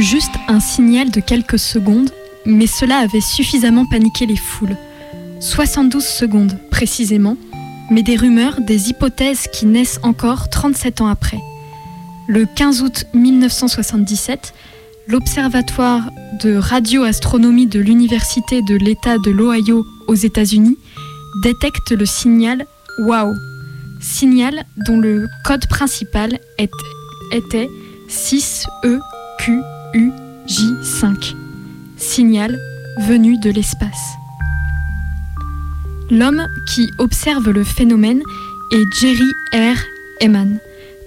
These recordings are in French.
juste un signal de quelques secondes, mais cela avait suffisamment paniqué les foules. 72 secondes précisément, mais des rumeurs, des hypothèses qui naissent encore 37 ans après. Le 15 août 1977, l'Observatoire de radioastronomie de l'Université de l'État de l'Ohio aux États-Unis détecte le signal WOW, signal dont le code principal était 6EQUJ5, signal venu de l'espace. L'homme qui observe le phénomène est Jerry R. Eman,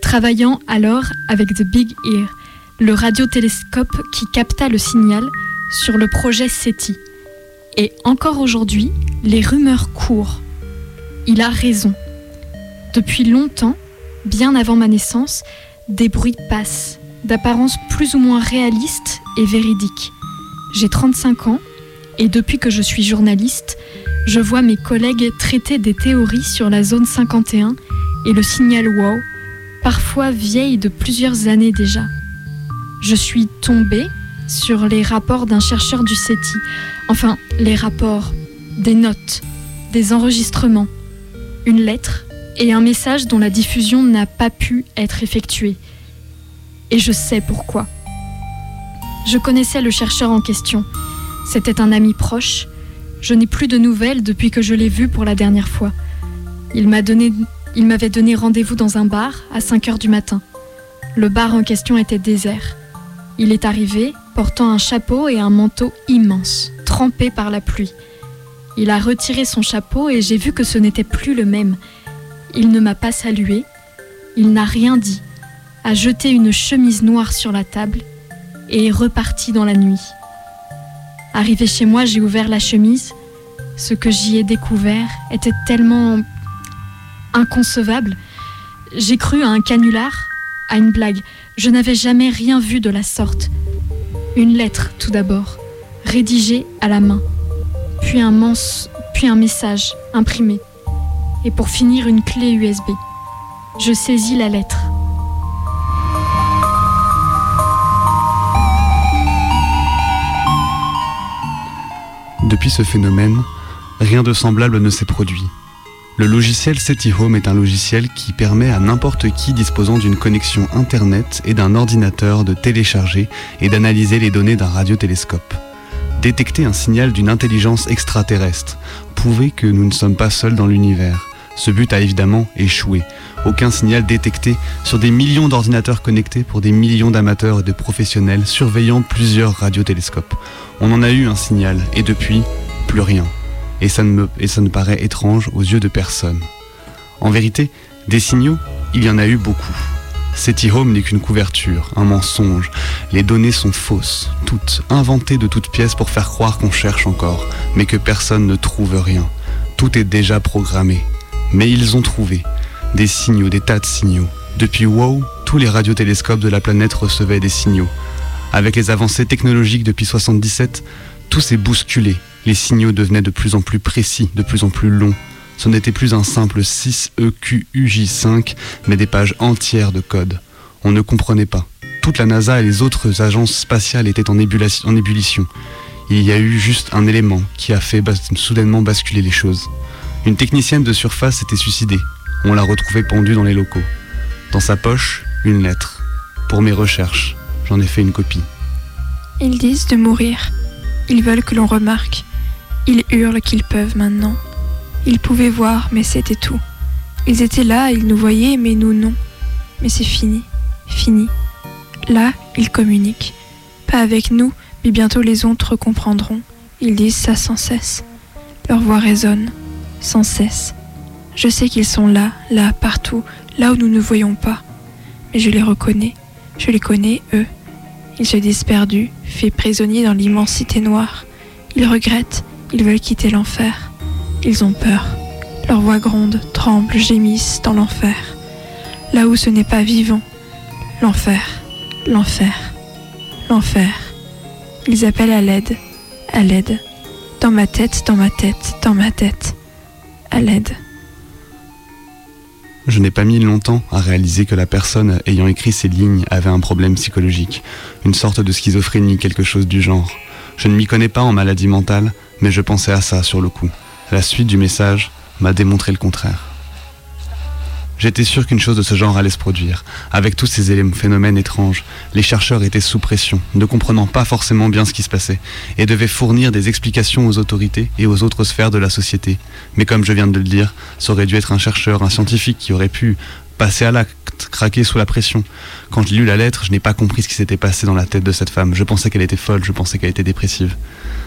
travaillant alors avec The Big Ear, le radiotélescope qui capta le signal sur le projet SETI. Et encore aujourd'hui, les rumeurs courent. Il a raison. Depuis longtemps, bien avant ma naissance, des bruits passent, d'apparence plus ou moins réaliste et véridique. J'ai 35 ans et depuis que je suis journaliste, je vois mes collègues traiter des théories sur la zone 51 et le signal WOW, parfois vieille de plusieurs années déjà. Je suis tombée sur les rapports d'un chercheur du CETI, enfin les rapports, des notes, des enregistrements, une lettre et un message dont la diffusion n'a pas pu être effectuée. Et je sais pourquoi. Je connaissais le chercheur en question. C'était un ami proche. Je n'ai plus de nouvelles depuis que je l'ai vu pour la dernière fois. Il m'avait donné rendez-vous dans un bar à 5 heures du matin. Le bar en question était désert. Il est arrivé, portant un chapeau et un manteau immense, trempé par la pluie. Il a retiré son chapeau et j'ai vu que ce n'était plus le même. Il ne m'a pas salué, il n'a rien dit, a jeté une chemise noire sur la table et est reparti dans la nuit. Arrivé chez moi, j'ai ouvert la chemise. Ce que j'y ai découvert était tellement inconcevable. J'ai cru à un canular, à une blague. Je n'avais jamais rien vu de la sorte. Une lettre, tout d'abord, rédigée à la main, puis un, puis un message imprimé, et pour finir une clé USB. Je saisis la lettre. Depuis ce phénomène, rien de semblable ne s'est produit. Le logiciel SETI Home est un logiciel qui permet à n'importe qui disposant d'une connexion Internet et d'un ordinateur de télécharger et d'analyser les données d'un radiotélescope. Détecter un signal d'une intelligence extraterrestre, prouver que nous ne sommes pas seuls dans l'univers. Ce but a évidemment échoué. Aucun signal détecté sur des millions d'ordinateurs connectés pour des millions d'amateurs et de professionnels surveillant plusieurs radiotélescopes. On en a eu un signal et depuis, plus rien. Et ça, ne me, paraît étrange aux yeux de personne. En vérité, des signaux, il y en a eu beaucoup. SETI Home n'est qu'une couverture, un mensonge. Les données sont fausses, toutes, inventées de toutes pièces pour faire croire qu'on cherche encore, mais que personne ne trouve rien. Tout est déjà programmé. Mais ils ont trouvé. Des signaux, des tas de signaux. Depuis WOW, tous les radiotélescopes de la planète recevaient des signaux. Avec les avancées technologiques depuis 77, tout s'est bousculé. Les signaux devenaient de plus en plus précis, de plus en plus longs. Ce n'était plus un simple 6EQUJ5, mais des pages entières de code. On ne comprenait pas. Toute la NASA et les autres agences spatiales étaient en, ébullition. Il y a eu juste un élément qui a fait soudainement basculer les choses. Une technicienne de surface s'était suicidée. On l'a retrouvée pendue dans les locaux. Dans sa poche, une lettre. Pour mes recherches. J'en ai fait une copie. Ils disent de mourir. Ils veulent que l'on remarque. Ils hurlent qu'ils peuvent maintenant. Ils pouvaient voir, mais c'était tout. Ils étaient là, ils nous voyaient, mais nous non. Mais c'est fini, fini. Là, ils communiquent. Pas avec nous, mais bientôt les autres comprendront. Ils disent ça sans cesse. Leur voix résonne, sans cesse. Je sais qu'ils sont là, là, partout, là où nous ne voyons pas. Mais je les reconnais. Je les connais, eux. Ils se disent perdus, faits prisonniers dans l'immensité noire. Ils regrettent, ils veulent quitter l'enfer. Ils ont peur. Leurs voix grondent, tremblent, gémissent dans l'enfer. Là où ce n'est pas vivant. L'enfer, l'enfer, l'enfer. Ils appellent à l'aide, à l'aide. Dans ma tête, dans ma tête, dans ma tête. À l'aide. Je n'ai pas mis longtemps à réaliser que la personne ayant écrit ces lignes avait un problème psychologique, une sorte de schizophrénie, quelque chose du genre. Je ne m'y connais pas en maladie mentale, mais je pensais à ça sur le coup. La suite du message m'a démontré le contraire. J'étais sûr qu'une chose de ce genre allait se produire. Avec tous ces phénomènes étranges, les chercheurs étaient sous pression, ne comprenant pas forcément bien ce qui se passait, et devaient fournir des explications aux autorités et aux autres sphères de la société. Mais comme je viens de le dire, ça aurait dû être un chercheur, un scientifique qui aurait pu passer à l'acte, craquer sous la pression. Quand j'ai lu la lettre, je n'ai pas compris ce qui s'était passé dans la tête de cette femme. Je pensais qu'elle était folle, je pensais qu'elle était dépressive.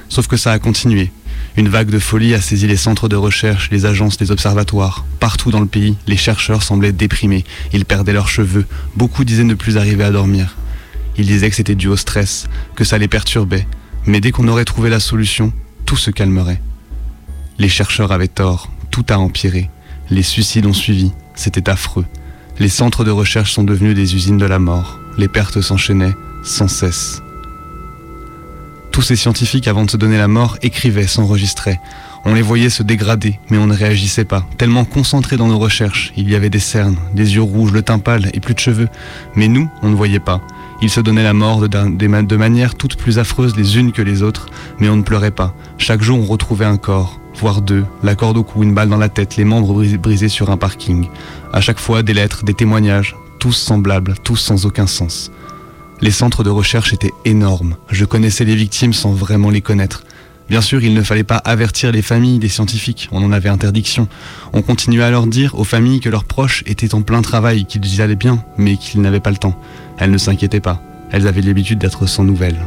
Sauf que ça a continué. Une vague de folie a saisi les centres de recherche, les agences, les observatoires. Partout dans le pays, les chercheurs semblaient déprimés. Ils perdaient leurs cheveux. Beaucoup disaient ne plus arriver à dormir. Ils disaient que c'était dû au stress, que ça les perturbait. Mais dès qu'on aurait trouvé la solution, tout se calmerait. Les chercheurs avaient tort. Tout a empiré. Les suicides ont suivi. C'était affreux. Les centres de recherche sont devenus des usines de la mort. Les pertes s'enchaînaient sans cesse. Tous ces scientifiques, avant de se donner la mort, écrivaient, s'enregistraient. On les voyait se dégrader, mais on ne réagissait pas. Tellement concentrés dans nos recherches, il y avait des cernes, des yeux rouges, le teint pâle et plus de cheveux. Mais nous, on ne voyait pas. Ils se donnaient la mort de, de, de manière toutes plus affreuses les unes que les autres, mais on ne pleurait pas. Chaque jour, on retrouvait un corps, voire deux, la corde au cou, une balle dans la tête, les membres brisés sur un parking. À chaque fois, des lettres, des témoignages, tous semblables, tous sans aucun sens. Les centres de recherche étaient énormes. Je connaissais les victimes sans vraiment les connaître. Bien sûr, il ne fallait pas avertir les familles des scientifiques, on en avait interdiction. On continuait à leur dire aux familles que leurs proches étaient en plein travail, qu'ils allaient bien, mais qu'ils n'avaient pas le temps. Elles ne s'inquiétaient pas. Elles avaient l'habitude d'être sans nouvelles.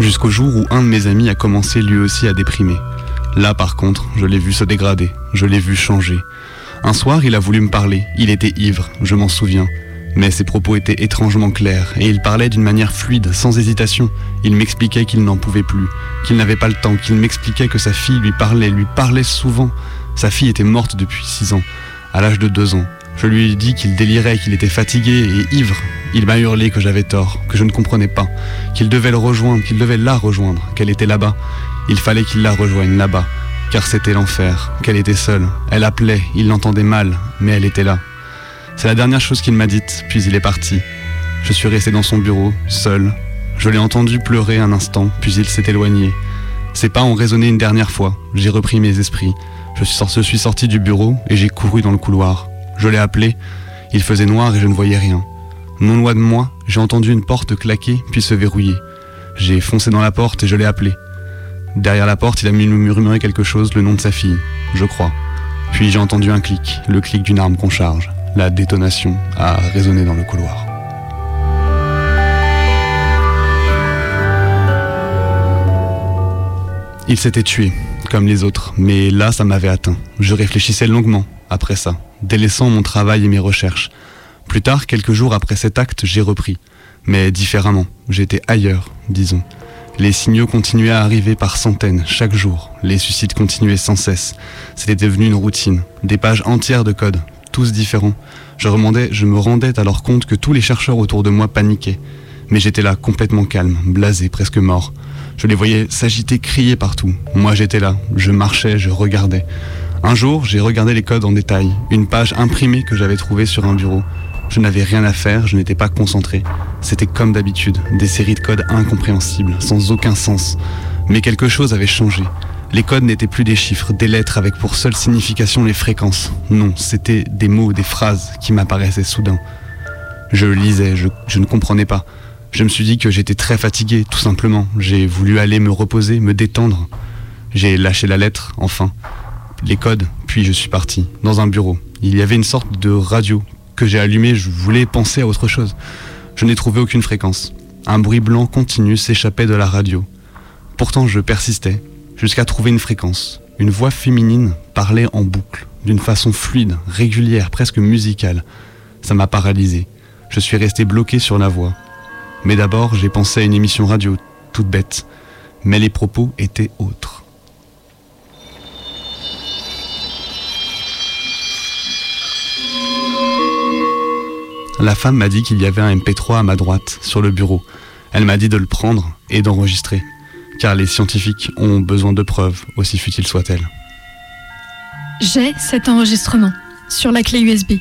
Jusqu'au jour où un de mes amis a commencé lui aussi à déprimer. Là par contre, je l'ai vu se dégrader, je l'ai vu changer. Un soir, il a voulu me parler, il était ivre, je m'en souviens. Mais ses propos étaient étrangement clairs, et il parlait d'une manière fluide, sans hésitation. Il m'expliquait qu'il n'en pouvait plus, qu'il n'avait pas le temps, qu'il m'expliquait que sa fille lui parlait, lui parlait souvent. Sa fille était morte depuis six ans, à l'âge de deux ans. Je lui ai dit qu'il délirait, qu'il était fatigué et ivre. Il m'a hurlé que j'avais tort, que je ne comprenais pas, qu'il devait le rejoindre, qu'il devait la rejoindre, qu'elle était là-bas. Il fallait qu'il la rejoigne là-bas, car c'était l'enfer, qu'elle était seule. Elle appelait, il l'entendait mal, mais elle était là. C'est la dernière chose qu'il m'a dite, puis il est parti. Je suis resté dans son bureau, seul. Je l'ai entendu pleurer un instant, puis il s'est éloigné. Ses pas ont résonné une dernière fois. J'ai repris mes esprits. Je suis sorti du bureau et j'ai couru dans le couloir. Je l'ai appelé. Il faisait noir et je ne voyais rien. Non loin de moi, j'ai entendu une porte claquer puis se verrouiller. J'ai foncé dans la porte et je l'ai appelé. Derrière la porte, il a murmuré quelque chose, le nom de sa fille, je crois. Puis j'ai entendu un clic, le clic d'une arme qu'on charge. La détonation a résonné dans le couloir. Il s'était tué, comme les autres, mais là, ça m'avait atteint. Je réfléchissais longuement, après ça, délaissant mon travail et mes recherches. Plus tard, quelques jours après cet acte, j'ai repris. Mais différemment, j'étais ailleurs, disons. Les signaux continuaient à arriver par centaines, chaque jour. Les suicides continuaient sans cesse. C'était devenu une routine. Des pages entières de code, tous différents. Je, je me rendais alors compte que tous les chercheurs autour de moi paniquaient. Mais j'étais là, complètement calme, blasé, presque mort. Je les voyais s'agiter, crier partout. Moi j'étais là, je marchais, je regardais. Un jour, j'ai regardé les codes en détail, une page imprimée que j'avais trouvée sur un bureau. Je n'avais rien à faire, je n'étais pas concentré. C'était comme d'habitude, des séries de codes incompréhensibles, sans aucun sens. Mais quelque chose avait changé. Les codes n'étaient plus des chiffres, des lettres avec pour seule signification les fréquences. Non, c'était des mots, des phrases qui m'apparaissaient soudain. Je lisais, je, ne comprenais pas. Je me suis dit que j'étais très fatigué, tout simplement. J'ai voulu aller me reposer, me détendre. J'ai lâché la lettre, enfin les codes, puis je suis parti, dans un bureau. Il y avait une sorte de radio que j'ai allumée, je voulais penser à autre chose. Je n'ai trouvé aucune fréquence. Un bruit blanc continu s'échappait de la radio. Pourtant je persistais, jusqu'à trouver une fréquence. Une voix féminine parlait en boucle, d'une façon fluide, régulière, presque musicale. Ça m'a paralysé. Je suis resté bloqué sur la voix. Mais d'abord, j'ai pensé à une émission radio, toute bête. Mais les propos étaient autres. La femme m'a dit qu'il y avait un MP3 à ma droite, sur le bureau. Elle m'a dit de le prendre et d'enregistrer, car les scientifiques ont besoin de preuves, aussi futiles soient-elles. J'ai cet enregistrement sur la clé USB.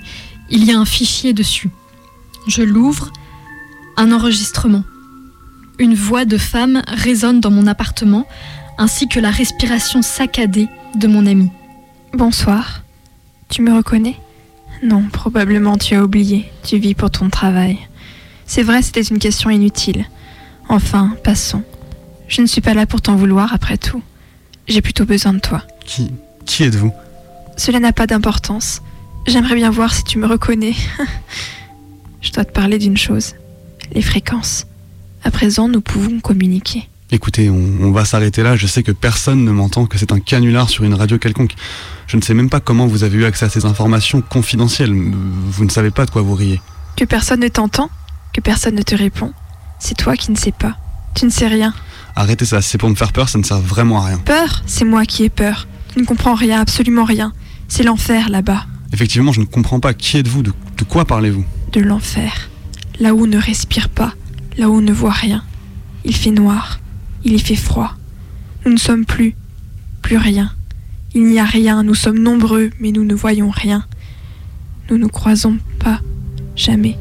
Il y a un fichier dessus. Je l'ouvre. Un enregistrement. Une voix de femme résonne dans mon appartement, ainsi que la respiration saccadée de mon ami. Bonsoir. Tu me reconnais? Non, probablement tu as oublié. Tu vis pour ton travail. C'est vrai, c'était une question inutile. Enfin, passons. Je ne suis pas là pour t'en vouloir après tout. J'ai plutôt besoin de toi. Qui, qui êtes-vous? Cela n'a pas d'importance. J'aimerais bien voir si tu me reconnais. Je dois te parler d'une chose. Les fréquences. À présent, nous pouvons communiquer. Écoutez, on, on va s'arrêter là. Je sais que personne ne m'entend, que c'est un canular sur une radio quelconque. Je ne sais même pas comment vous avez eu accès à ces informations confidentielles. Vous ne savez pas de quoi vous riez. Que personne ne t'entend Que personne ne te répond C'est toi qui ne sais pas. Tu ne sais rien. Arrêtez ça, c'est pour me faire peur, ça ne sert vraiment à rien. Peur C'est moi qui ai peur. Tu ne comprends rien, absolument rien. C'est l'enfer là-bas. Effectivement, je ne comprends pas. Qui êtes-vous? De, de quoi parlez-vous? De l'enfer. Là où on ne respire pas, là où on ne voit rien. Il fait noir, il y fait froid. Nous ne sommes plus, plus rien. Il n'y a rien, nous sommes nombreux, mais nous ne voyons rien. Nous ne croisons pas, jamais.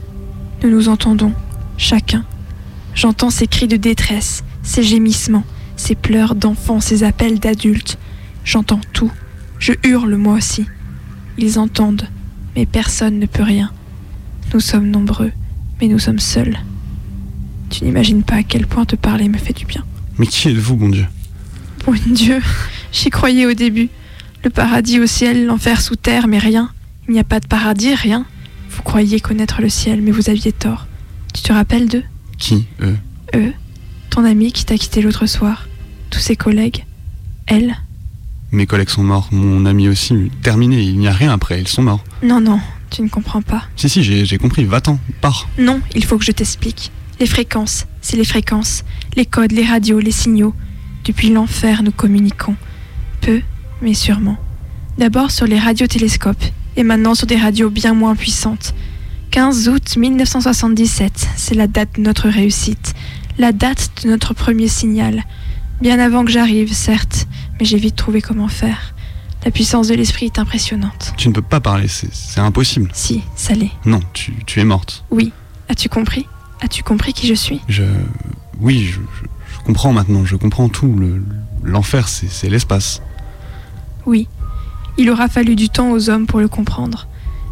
Nous nous entendons, chacun. J'entends ces cris de détresse, ces gémissements, ces pleurs d'enfants, ces appels d'adultes. J'entends tout. Je hurle moi aussi. Ils entendent, mais personne ne peut rien. Nous sommes nombreux, mais nous sommes seuls. Tu n'imagines pas à quel point te parler me fait du bien. Mais qui êtes-vous, bon Dieu? Bon Dieu, j'y croyais au début. Le paradis au ciel, l'enfer sous terre, mais rien. Il n'y a pas de paradis, rien. Vous croyiez connaître le ciel, mais vous aviez tort. Tu te rappelles d'eux? Qui Eux? Eux Ton ami qui t'a quitté l'autre soir Tous ses collègues Elle Mes collègues sont morts, mon ami aussi. Terminé, il n'y a rien après, ils sont morts. Non, non, tu ne comprends pas. Si, si, j'ai j'ai compris, va-t'en, pars. Non, il faut que je t'explique. Les fréquences, c'est les fréquences. Les codes, les radios, les signaux. Depuis l'enfer, nous communiquons. Peu, mais sûrement. D'abord sur les radiotélescopes, et maintenant sur des radios bien moins puissantes. 15 août 1977, c'est la date de notre réussite, la date de notre premier signal. Bien avant que j'arrive, certes, mais j'ai vite trouvé comment faire. La puissance de l'esprit est impressionnante. Tu ne peux pas parler, c'est impossible. Si, ça l'est. Non, tu, tu es morte. Oui. As-tu compris? As-tu compris qui je suis? Je. Oui, je, je- je comprends maintenant, je comprends tout. Le- L'enfer, c'est c'est l'espace. Oui. Il aura fallu du temps aux hommes pour le comprendre,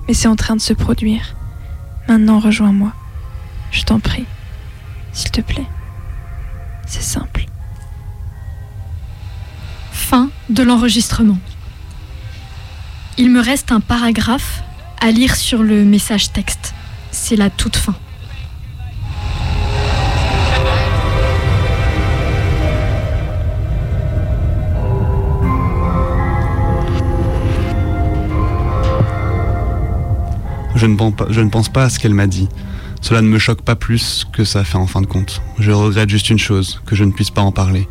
mais c'est en train de se produire. Maintenant, rejoins-moi. Je t'en prie. S'il te plaît. C'est simple. Fin de l'enregistrement. Il me reste un paragraphe à lire sur le message texte. C'est la toute fin. Je ne, pense pas, à ce qu'elle m'a dit. Cela ne me choque pas plus que ça fait en fin de compte. Je regrette juste une chose, que je ne puisse pas en parler.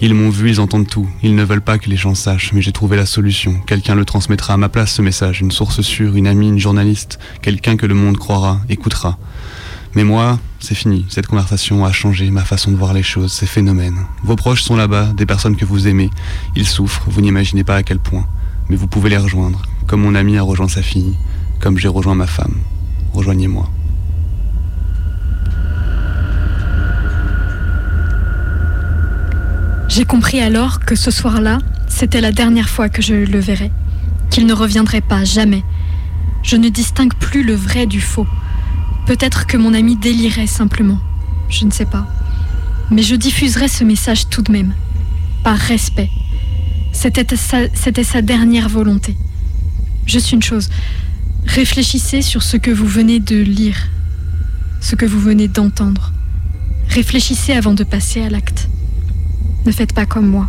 Ils m'ont vu, ils entendent tout. Ils ne veulent pas que les gens sachent, mais j'ai trouvé la solution. Quelqu'un le transmettra à ma place, ce message. Une source sûre, une amie, une journaliste. Quelqu'un que le monde croira, écoutera. Mais moi, c'est fini. Cette conversation a changé ma façon de voir les choses, ces phénomènes. Vos proches sont là-bas, des personnes que vous aimez. Ils souffrent, vous n'imaginez pas à quel point. Mais vous pouvez les rejoindre. Comme mon ami a rejoint sa fille, comme j'ai rejoint ma femme. Rejoignez-moi. J'ai compris alors que ce soir-là, c'était la dernière fois que je le verrais, qu'il ne reviendrait pas jamais. Je ne distingue plus le vrai du faux. Peut-être que mon ami délirait simplement, je ne sais pas. Mais je diffuserai ce message tout de même, par respect. C'était sa, dernière volonté. Juste une chose, réfléchissez sur ce que vous venez de lire, ce que vous venez d'entendre. Réfléchissez avant de passer à l'acte. Ne faites pas comme moi.